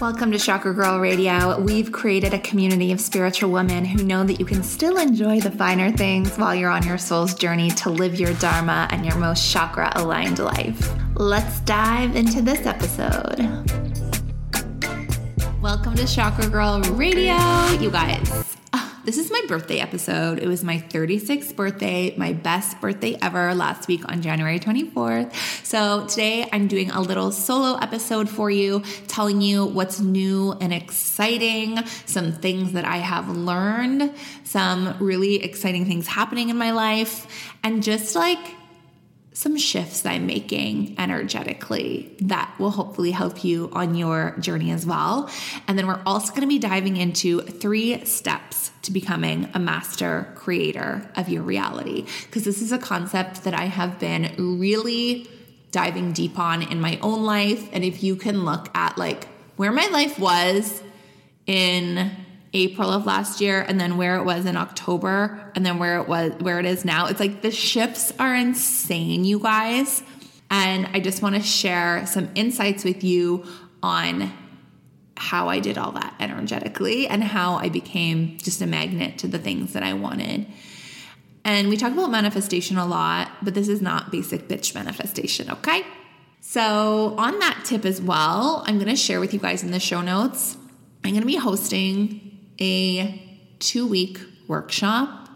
Welcome to Chakra Girl Radio. We've created a community of spiritual women who know that you can still enjoy the finer things while you're on your soul's journey to live your Dharma and your most chakra aligned life. Let's dive into this episode. Welcome to Chakra Girl Radio, you guys. This is my birthday episode. It was my 36th birthday, my best birthday ever last week on January 24th. So today I'm doing a little solo episode for you, telling you what's new and exciting, some things that I have learned, some really exciting things happening in my life, and just like some shifts I'm making energetically that will hopefully help you on your journey as well. And then we're also going to be diving into three steps to becoming a master creator of your reality, because this is a concept that I have been really diving deep on in my own life. And if you can look at like where my life was in April of last year and then where it was in October and then where it was where it is now. It's like the shifts are insane, you guys. And I just want to share some insights with you on how I did all that energetically and how I became just a magnet to the things that I wanted. And we talk about manifestation a lot, but this is not basic bitch manifestation, okay? So, on that tip as well, I'm going to share with you guys in the show notes. I'm going to be hosting a two week workshop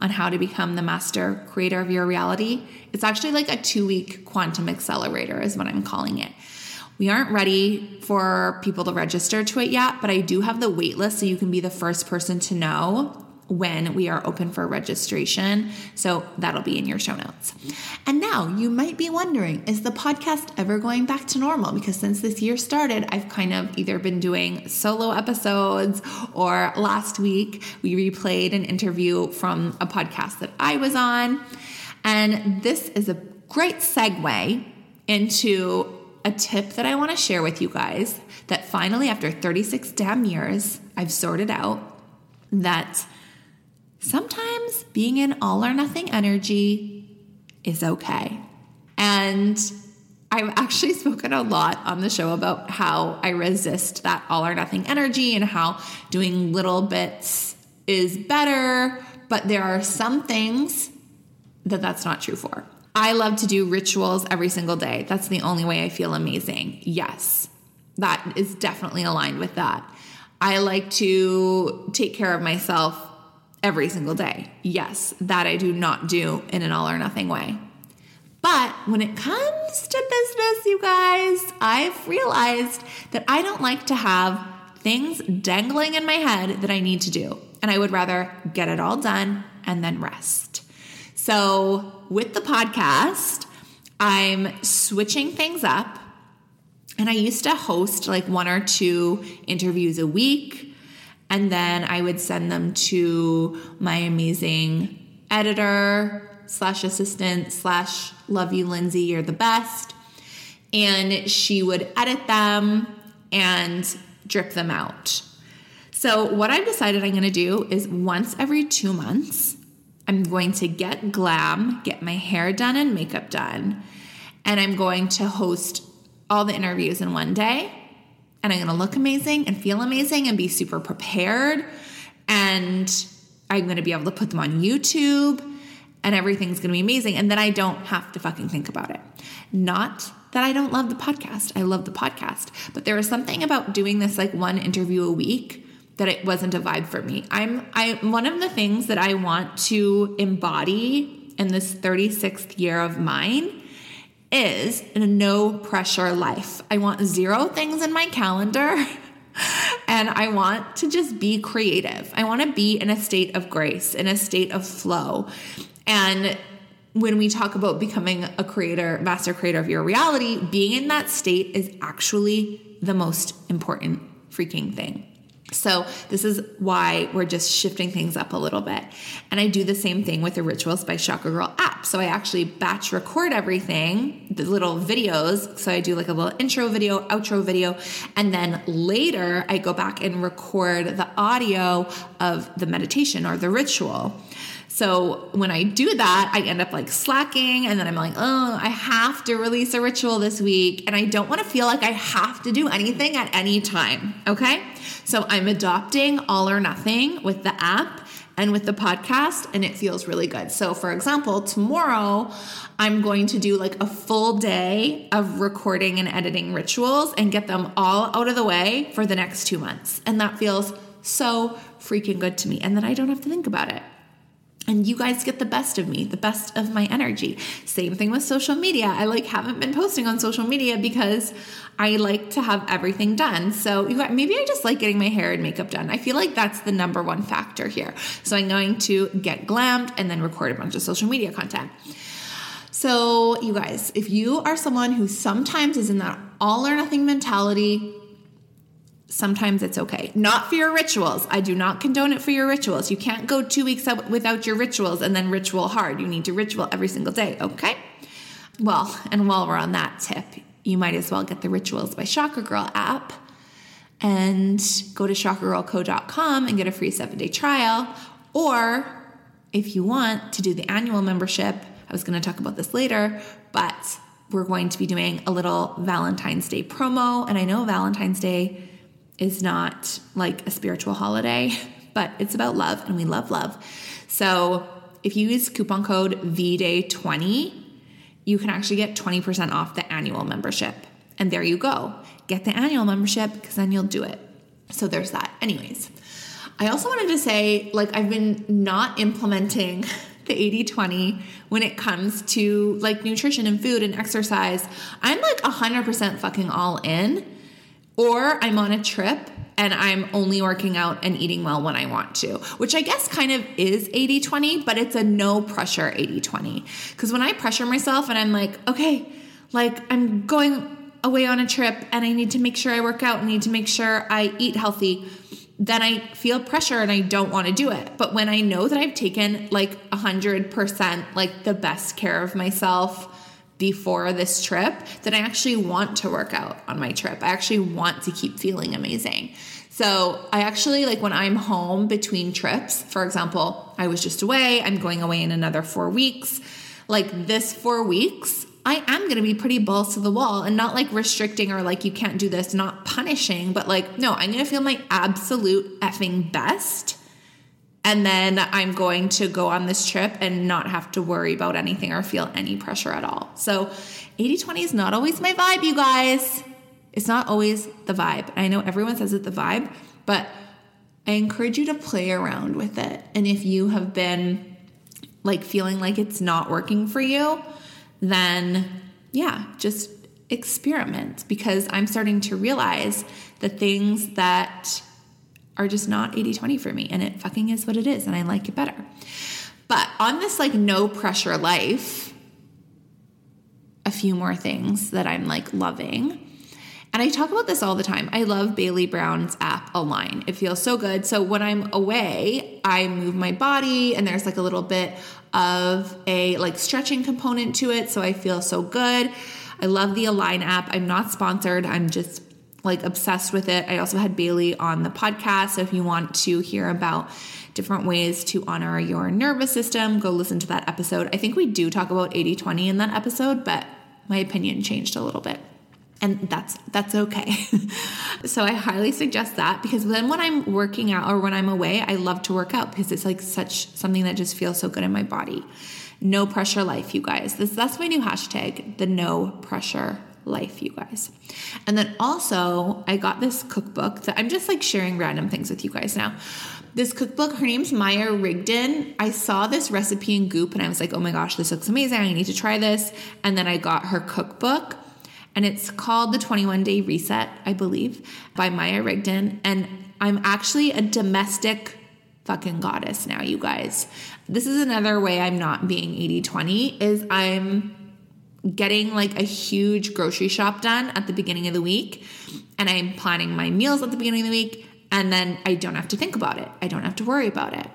on how to become the master creator of your reality. It's actually like a two week quantum accelerator, is what I'm calling it. We aren't ready for people to register to it yet, but I do have the waitlist so you can be the first person to know when we are open for registration. So that'll be in your show notes. And now you might be wondering is the podcast ever going back to normal? Because since this year started, I've kind of either been doing solo episodes or last week we replayed an interview from a podcast that I was on. And this is a great segue into a tip that I want to share with you guys that finally, after 36 damn years, I've sorted out that sometimes being in all or nothing energy is okay. And I've actually spoken a lot on the show about how I resist that all or nothing energy and how doing little bits is better, but there are some things that that's not true for. I love to do rituals every single day. That's the only way I feel amazing. Yes, that is definitely aligned with that. I like to take care of myself every single day. Yes, that I do not do in an all or nothing way. But when it comes to business, you guys, I've realized that I don't like to have things dangling in my head that I need to do. And I would rather get it all done and then rest. So, with the podcast, I'm switching things up. And I used to host like one or two interviews a week and then I would send them to my amazing editor slash assistant slash love you, Lindsay, you're the best. And she would edit them and drip them out. So, what I've decided I'm gonna do is once every two months, I'm going to get glam, get my hair done and makeup done, and I'm going to host all the interviews in one day and I'm going to look amazing and feel amazing and be super prepared. And I'm going to be able to put them on YouTube and everything's going to be amazing. And then I don't have to fucking think about it. Not that I don't love the podcast. I love the podcast. But there was something about doing this like one interview a week that it wasn't a vibe for me. I'm I one of the things that I want to embody in this 36th year of mine is in a no pressure life. I want zero things in my calendar. and I want to just be creative. I want to be in a state of grace, in a state of flow. And when we talk about becoming a creator, master creator of your reality, being in that state is actually the most important freaking thing. So, this is why we're just shifting things up a little bit. And I do the same thing with the Rituals by Chakra Girl app. So, I actually batch record everything, the little videos. So, I do like a little intro video, outro video, and then later I go back and record the audio of the meditation or the ritual. So when I do that, I end up like slacking and then I'm like, oh, I have to release a ritual this week. And I don't want to feel like I have to do anything at any time. Okay. So I'm adopting all or nothing with the app and with the podcast, and it feels really good. So, for example, tomorrow I'm going to do like a full day of recording and editing rituals and get them all out of the way for the next two months. And that feels so freaking good to me. And then I don't have to think about it and you guys get the best of me, the best of my energy. Same thing with social media. I like haven't been posting on social media because I like to have everything done. So you got, maybe I just like getting my hair and makeup done. I feel like that's the number one factor here. So I'm going to get glammed and then record a bunch of social media content. So, you guys, if you are someone who sometimes is in that all or nothing mentality, sometimes it's okay. Not for your rituals. I do not condone it for your rituals. You can't go two weeks without your rituals and then ritual hard. You need to ritual every single day, okay? Well, and while we're on that tip, you might as well get the Rituals by Chakra Girl app and go to chakragirlco.com and get a free seven day trial. Or if you want to do the annual membership, I was going to talk about this later, but we're going to be doing a little Valentine's Day promo. And I know Valentine's Day is not like a spiritual holiday, but it's about love and we love love. So if you use coupon code VDAY20, you can actually get 20% off the annual membership. And there you go. Get the annual membership because then you'll do it. So there's that. Anyways, I also wanted to say like I've been not implementing the 80 20 when it comes to like nutrition and food and exercise. I'm like 100% fucking all in or I'm on a trip and I'm only working out and eating well when I want to, which I guess kind of is 80 20, but it's a no pressure 80 20. Because when I pressure myself and I'm like, okay, like I'm going away on a trip and I need to make sure I work out, I need to make sure I eat healthy, then I feel pressure and I don't want to do it. But when I know that I've taken like 100% like the best care of myself, before this trip that I actually want to work out on my trip. I actually want to keep feeling amazing. So I actually like when I'm home between trips, for example, I was just away, I'm going away in another four weeks. Like this four weeks, I am going to be pretty balls to the wall and not like restricting or like you can't do this, not punishing, but like, no, I'm going to feel my absolute effing best and then I'm going to go on this trip and not have to worry about anything or feel any pressure at all. So 80 20 is not always my vibe, you guys. It's not always the vibe. I know everyone says it's the vibe, but I encourage you to play around with it. And if you have been like feeling like it's not working for you, then yeah, just experiment because I'm starting to realize the things that are just not 80 20 for me. And it fucking is what it is. And I like it better. But on this like no pressure life, a few more things that I'm like loving. And I talk about this all the time. I love Bailey Brown's app Align. It feels so good. So when I'm away, I move my body and there's like a little bit of a like stretching component to it. So I feel so good. I love the Align app. I'm not sponsored. I'm just like obsessed with it. I also had Bailey on the podcast. So if you want to hear about different ways to honor your nervous system, go listen to that episode. I think we do talk about 80 20 in that episode, but my opinion changed a little bit. And that's that's okay. so I highly suggest that because then when I'm working out or when I'm away, I love to work out because it's like such something that just feels so good in my body. No pressure life, you guys. This that's my new hashtag, the no pressure life, you guys. And then also, I got this cookbook that I'm just like sharing random things with you guys now. This cookbook, her name's Maya Rigdon. I saw this recipe in Goop and I was like, oh my gosh, this looks amazing. I need to try this. And then I got her cookbook and it's called The 21 Day Reset, I believe, by Maya Rigdon. And I'm actually a domestic fucking goddess now, you guys. This is another way I'm not being 80 20 is I'm getting like a huge grocery shop done at the beginning of the week and I'm planning my meals at the beginning of the week And then I don't have to think about it. I don't have to worry about it.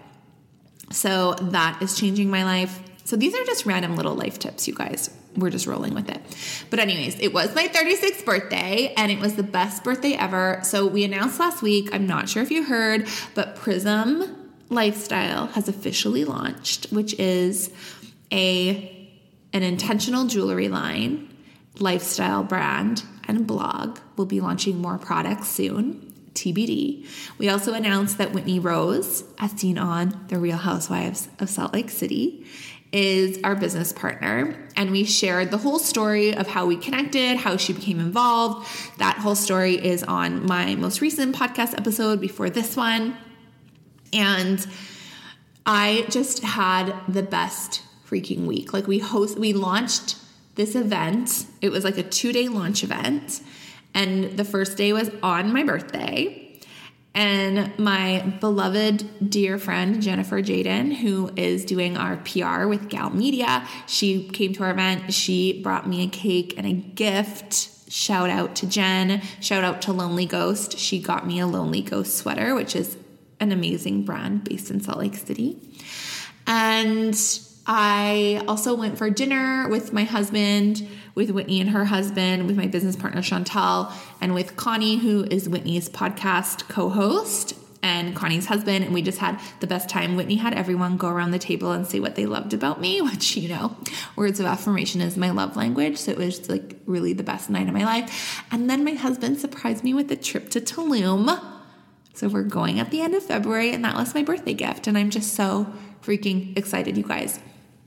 So that is changing my life. So these are just random little life tips, you guys. We're just rolling with it. But, anyways, it was my 36th birthday and it was the best birthday ever. So, we announced last week, I'm not sure if you heard, but Prism Lifestyle has officially launched, which is a an intentional jewelry line, lifestyle brand, and blog. We'll be launching more products soon. TBD. We also announced that Whitney Rose, as seen on The Real Housewives of Salt Lake City, is our business partner. And we shared the whole story of how we connected, how she became involved. That whole story is on my most recent podcast episode before this one. And I just had the best freaking week. Like we host we launched this event. It was like a 2-day launch event and the first day was on my birthday. And my beloved dear friend Jennifer Jaden, who is doing our PR with Gal Media, she came to our event. She brought me a cake and a gift. Shout out to Jen. Shout out to Lonely Ghost. She got me a Lonely Ghost sweater, which is an amazing brand based in Salt Lake City. And I also went for dinner with my husband, with Whitney and her husband, with my business partner Chantal, and with Connie, who is Whitney's podcast co host and Connie's husband, and we just had the best time. Whitney had everyone go around the table and say what they loved about me, which, you know, words of affirmation is my love language. So it was like really the best night of my life. And then my husband surprised me with a trip to Tulum. So we're going at the end of February, and that was my birthday gift. And I'm just so freaking excited, you guys.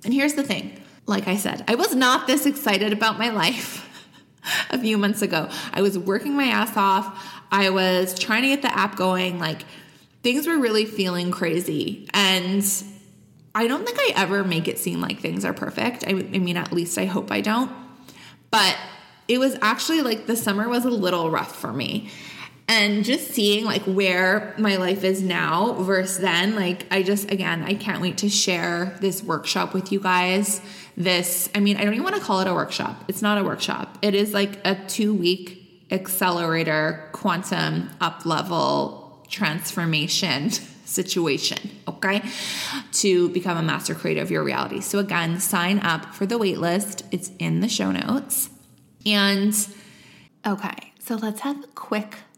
And here's the thing like I said, I was not this excited about my life a few months ago. I was working my ass off. I was trying to get the app going. Like things were really feeling crazy. And I don't think I ever make it seem like things are perfect. I, I mean, at least I hope I don't. But it was actually like the summer was a little rough for me and just seeing like where my life is now versus then like i just again i can't wait to share this workshop with you guys. This i mean i don't even want to call it a workshop. It's not a workshop. It is like a two week accelerator quantum up level transformation situation okay? To become a master creator of your reality. So again sign up for the waitlist. It's in the show notes. And okay so let's have a quick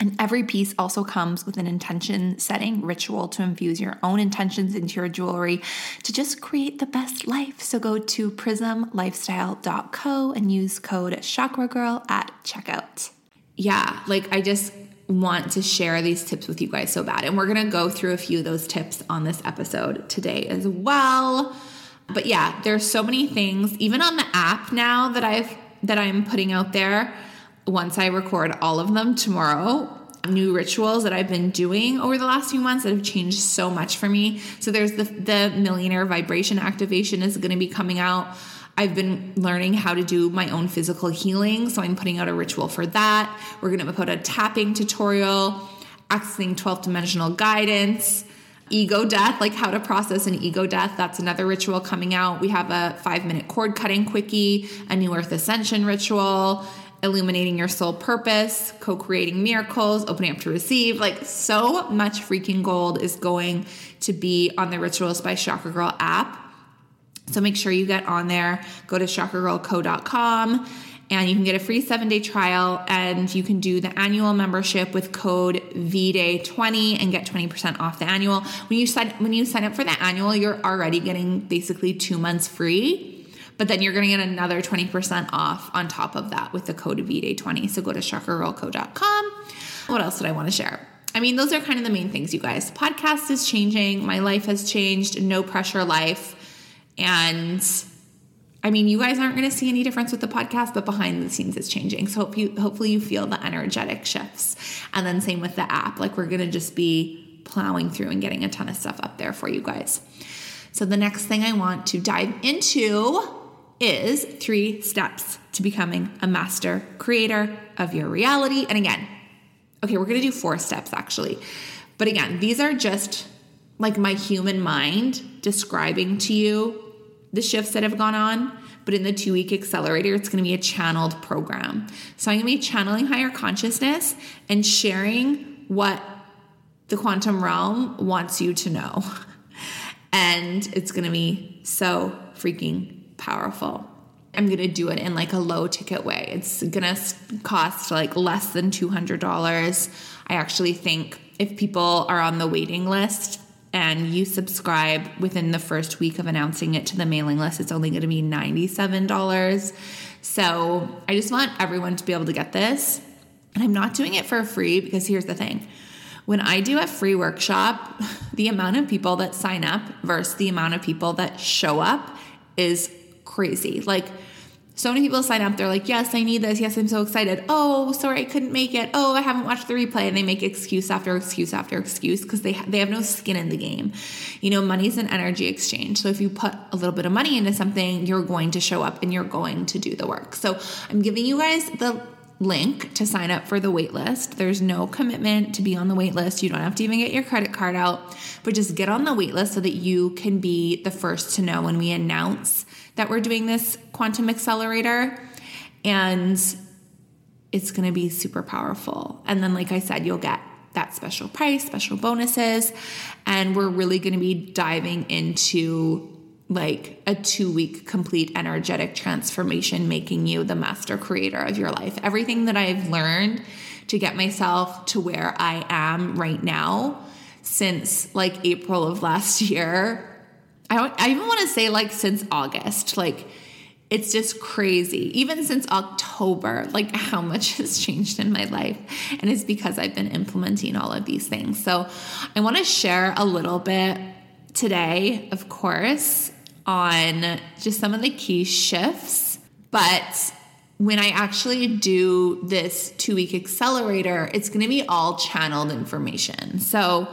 and every piece also comes with an intention setting ritual to infuse your own intentions into your jewelry to just create the best life. So go to prismlifestyle.co and use code Chakra Girl at checkout. Yeah, like I just want to share these tips with you guys so bad. And we're going to go through a few of those tips on this episode today as well. But yeah, there's so many things even on the app now that I've that I'm putting out there once I record all of them tomorrow, new rituals that I've been doing over the last few months that have changed so much for me. So there's the the millionaire vibration activation is going to be coming out. I've been learning how to do my own physical healing. So I'm putting out a ritual for that. We're going to put a tapping tutorial, accessing 12 dimensional guidance, ego death, like how to process an ego death. That's another ritual coming out. We have a five minute cord cutting quickie, a new earth ascension ritual, illuminating your soul purpose, co creating miracles, opening up to receive. Like so much freaking gold is going to be on the Rituals by Chakra Girl app. So make sure you get on there. Go to chakragirlco.com and you can get a free seven day trial and you can do the annual membership with code VDAY20 and get 20% off the annual. When you sign when you sign up for the annual, you're already getting basically two months free. But then you're going to get another 20% off on top of that with the code VDAY20. So go to chakragirlco.com. What else did I want to share? I mean, those are kind of the main things, you guys. Podcast is changing. My life has changed. No pressure life. And I mean, you guys aren't going to see any difference with the podcast, but behind the scenes it's changing. So hope you, hopefully you feel the energetic shifts. And then same with the app. Like we're going to just be plowing through and getting a ton of stuff up there for you guys. So the next thing I want to dive into is three steps to becoming a master creator of your reality. And again, okay, we're to do four steps actually. But again, these are just like my human mind describing to you the shifts that have gone on. But in the two week accelerator, it's to be a channeled program. So I'm to be channeling higher consciousness and sharing what the quantum realm wants you to know. And it's to be so freaking powerful. I'm going to do it in like a low ticket way. It's going to cost like less than $200. I actually think if people are on the waiting list and you subscribe within the first week of announcing it to the mailing list, it's only going to be $97. So I just want everyone to be able to get this. And I'm not doing it for free because here's the thing when I do a free workshop, the amount of people that sign up versus the amount of people that show up is crazy. Like, so many people sign up, they're like, Yes, I need this. Yes, I'm so excited. Oh, sorry, I couldn't make it. Oh, I haven't watched the replay. And they make excuse after excuse after excuse because they, they have no skin in the game. You know, money's an energy exchange. So if you put a little bit of money into something, you're going to show up and you're going to do the work. So I'm giving you guys the link to sign up for the waitlist. There's no commitment to be on the waitlist. You don't have to even get your credit card out, but just get on the waitlist so that you can be the first to know when we announce that we're doing this quantum accelerator. And it's going to be super powerful. And then, like I said, you'll get that special price, special bonuses. And we're really going to be diving into like a two week complete energetic transformation, making you the master creator of your life. Everything that I've learned to get myself to where I am right now since like April of last year I, I even want to say like since August, like it's just crazy. Even since October, like how much has changed in my life. And it's because I've been implementing all of these things. So I want to share a little bit today, of course, on just some of the key shifts. But when I actually do this two week accelerator, it's going to be all channeled information. So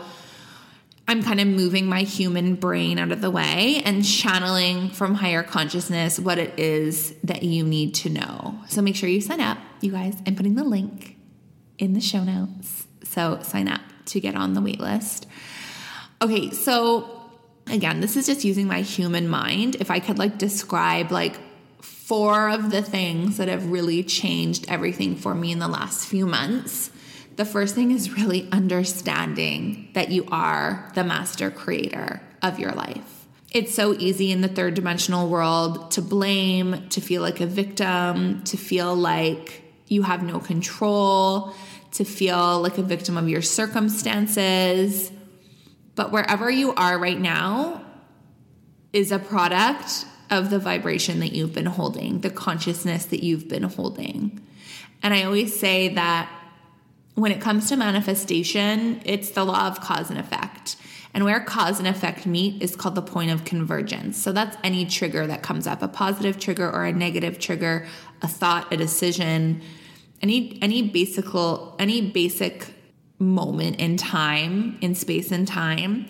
I'm kind of moving my human brain out of the way and channeling from higher consciousness what it is that you need to know. So make sure you sign up, you guys. I'm putting the link in the show notes. So sign up to get on the wait list. Okay, so again, this is just using my human mind. If I could like describe like four of the things that have really changed everything for me in the last few months the first thing is really understanding that you are the master creator of your life. It's so easy in the third dimensional world to blame, to feel like a victim, to feel like you have no control, to feel like a victim of your circumstances. But wherever you are right now is a product of the vibration that you've been holding, the consciousness that you've been holding. And I always say that when it comes to manifestation, it's the law of cause and effect. And where cause and effect meet is called the point of convergence. So that's any trigger that comes up, a positive trigger or a negative trigger, a thought, a decision, any any basic any basic moment in time, in space and time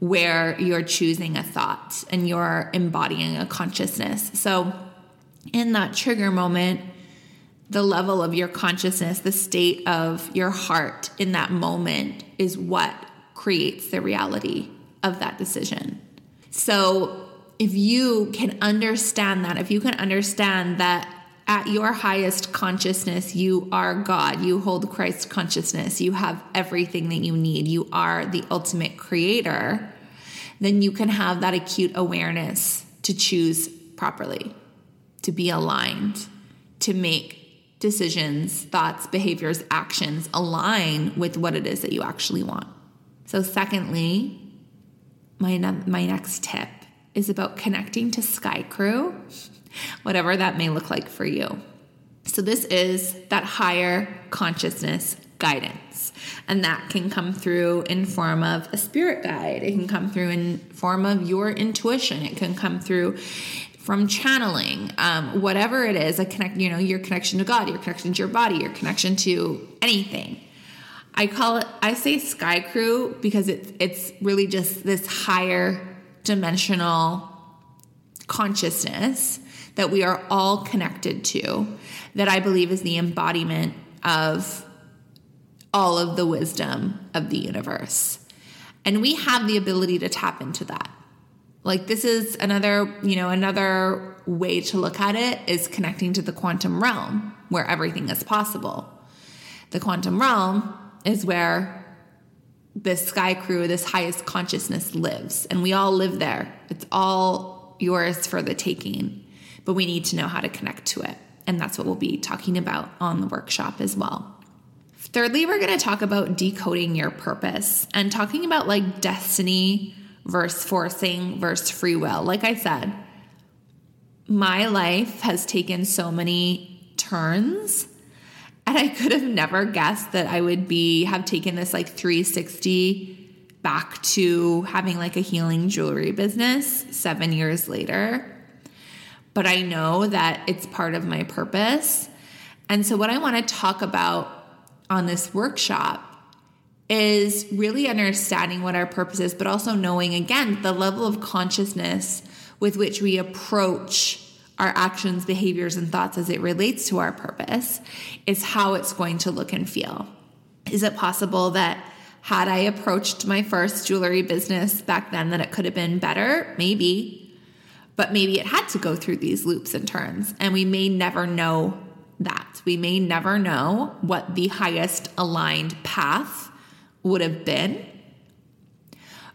where you're choosing a thought and you're embodying a consciousness. So in that trigger moment, the level of your consciousness, the state of your heart in that moment is what creates the reality of that decision. So, if you can understand that, if you can understand that at your highest consciousness, you are God, you hold Christ consciousness, you have everything that you need, you are the ultimate creator, then you can have that acute awareness to choose properly, to be aligned, to make decisions, thoughts, behaviors, actions align with what it is that you actually want. So, secondly, my, my next tip is about connecting to Sky Crew, whatever that may look like for you. So, this is that higher consciousness guidance. And that can come through in form of a spirit guide. It can come through in form of your intuition. It can come through from channeling, um, whatever it is, a connect, you know, your connection to God, your connection to your body, your connection to anything. I call it, I say sky crew because it's, it's really just this higher dimensional consciousness that we are all connected to that I believe is the embodiment of all of the wisdom of the universe. And we have the ability to tap into that. Like this is another, you know, another way to look at it is connecting to the quantum realm where everything is possible. The quantum realm is where this sky crew, this highest consciousness lives, and we all live there. It's all yours for the taking, but we need to know how to connect to it. And that's what we'll be talking about on the workshop as well. Thirdly, we're going to talk about decoding your purpose and talking about like destiny versus forcing versus free will. Like I said, my life has taken so many turns and I could have never guessed that I would be have taken this like 360 back to having like a healing jewelry business 7 years later. But I know that it's part of my purpose. And so what I want to talk about on this workshop is really understanding what our purpose is, but also knowing again the level of consciousness with which we approach our actions, behaviors, and thoughts as it relates to our purpose is how it's going to look and feel. Is it possible that had I approached my first jewelry business back then that it could have been better? Maybe. But maybe it had to go through these loops and turns, and we may never know that. We may never know what the highest aligned path would have been.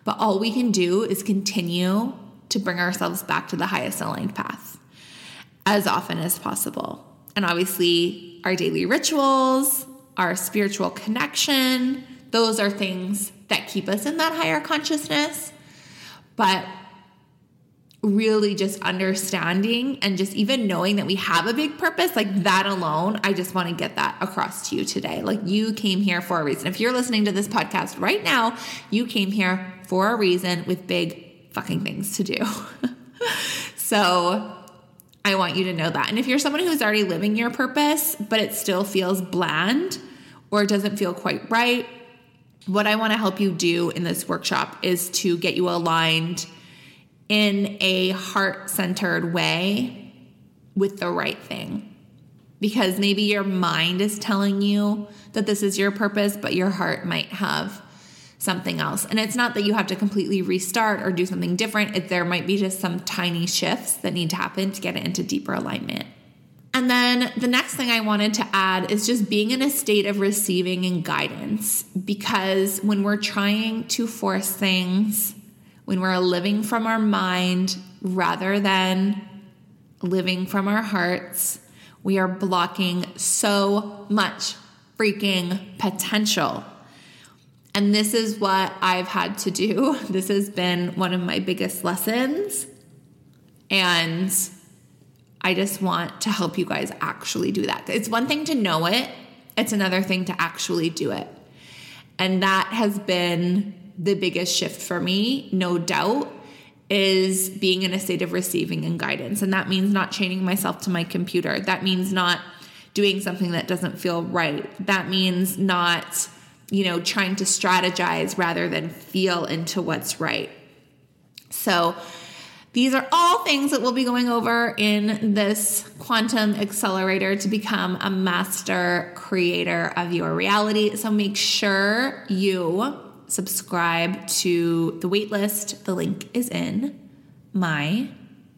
But all we can do is continue to bring ourselves back to the highest aligned path as often as possible. And obviously, our daily rituals, our spiritual connection, those are things that keep us in that higher consciousness. But really just understanding and just even knowing that we have a big purpose, like that alone, I just want to get that across to you today. Like you came here for a reason. If you're listening to this podcast right now, you came here for a reason with big fucking things to do. so I want you to know that. And if you're someone who's already living your purpose, but it still feels bland or it doesn't feel quite right, what I want to help you do in this workshop is to get you aligned in a heart centered way with the right thing. Because maybe your mind is telling you that this is your purpose, but your heart might have something else. And it's not that you have to completely restart or do something different, it, there might be just some tiny shifts that need to happen to get it into deeper alignment. And then the next thing I wanted to add is just being in a state of receiving and guidance because when we're trying to force things, when we're living from our mind rather than living from our hearts, we are blocking so much freaking potential. And this is what I've had to do. This has been one of my biggest lessons. And I just want to help you guys actually do that. It's one thing to know it, it's another thing to actually do it. And that has been the biggest shift for me, no doubt, is being in a state of receiving and guidance. And that means not chaining myself to my computer. That means not doing something that doesn't feel right. That means not, you know, trying to strategize rather than feel into what's right. So, These are all things that we'll be going over in this quantum accelerator to become a master creator of your reality. So make sure you subscribe to the waitlist. The link is in my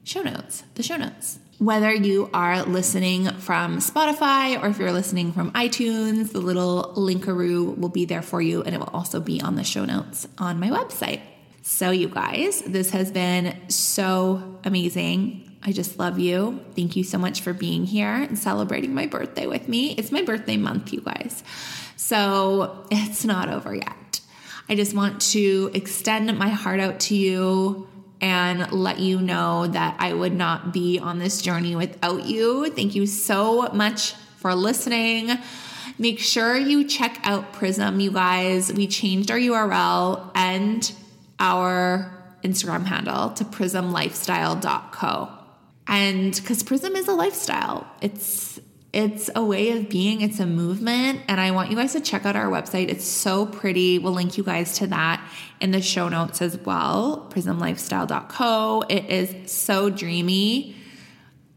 show notes, the show notes. Whether you are listening from Spotify or if you're listening from iTunes, the little linkaroo will be there for you and it will also be on the show notes on my website. So, you guys, this has been so amazing. I just love you. Thank you so much for being here and celebrating my birthday with me. It's my birthday month, you guys. So, it's not over yet. I just want to extend my heart out to you and let you know that I would not be on this journey without you. Thank you so much for listening. Make sure you check out Prism, you guys. We changed our URL and our Instagram handle to prismlifestyle.co. And because Prism is a lifestyle, it's it's a way of being, it's a movement. And I want you guys to check out our website. It's so pretty. We'll link you guys to that in the show notes as well prismlifestyle.co. It is so dreamy.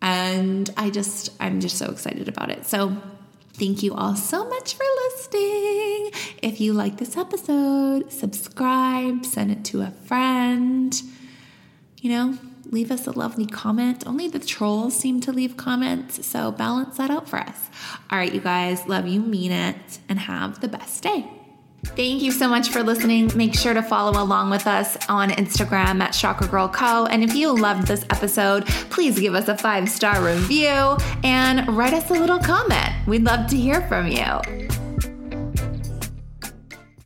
And I just, I'm just so excited about it. So, thank you all so much for listening. If you like this episode, subscribe, send it to a friend. You know, leave us a lovely comment. Only the trolls seem to leave comments, so balance that out for us. All right, you guys, love you, mean it, and have the best day. Thank you so much for listening. Make sure to follow along with us on Instagram at Chakra Girl Co. And if you loved this episode, please give us a five star review and write us a little comment. We'd love to hear from you.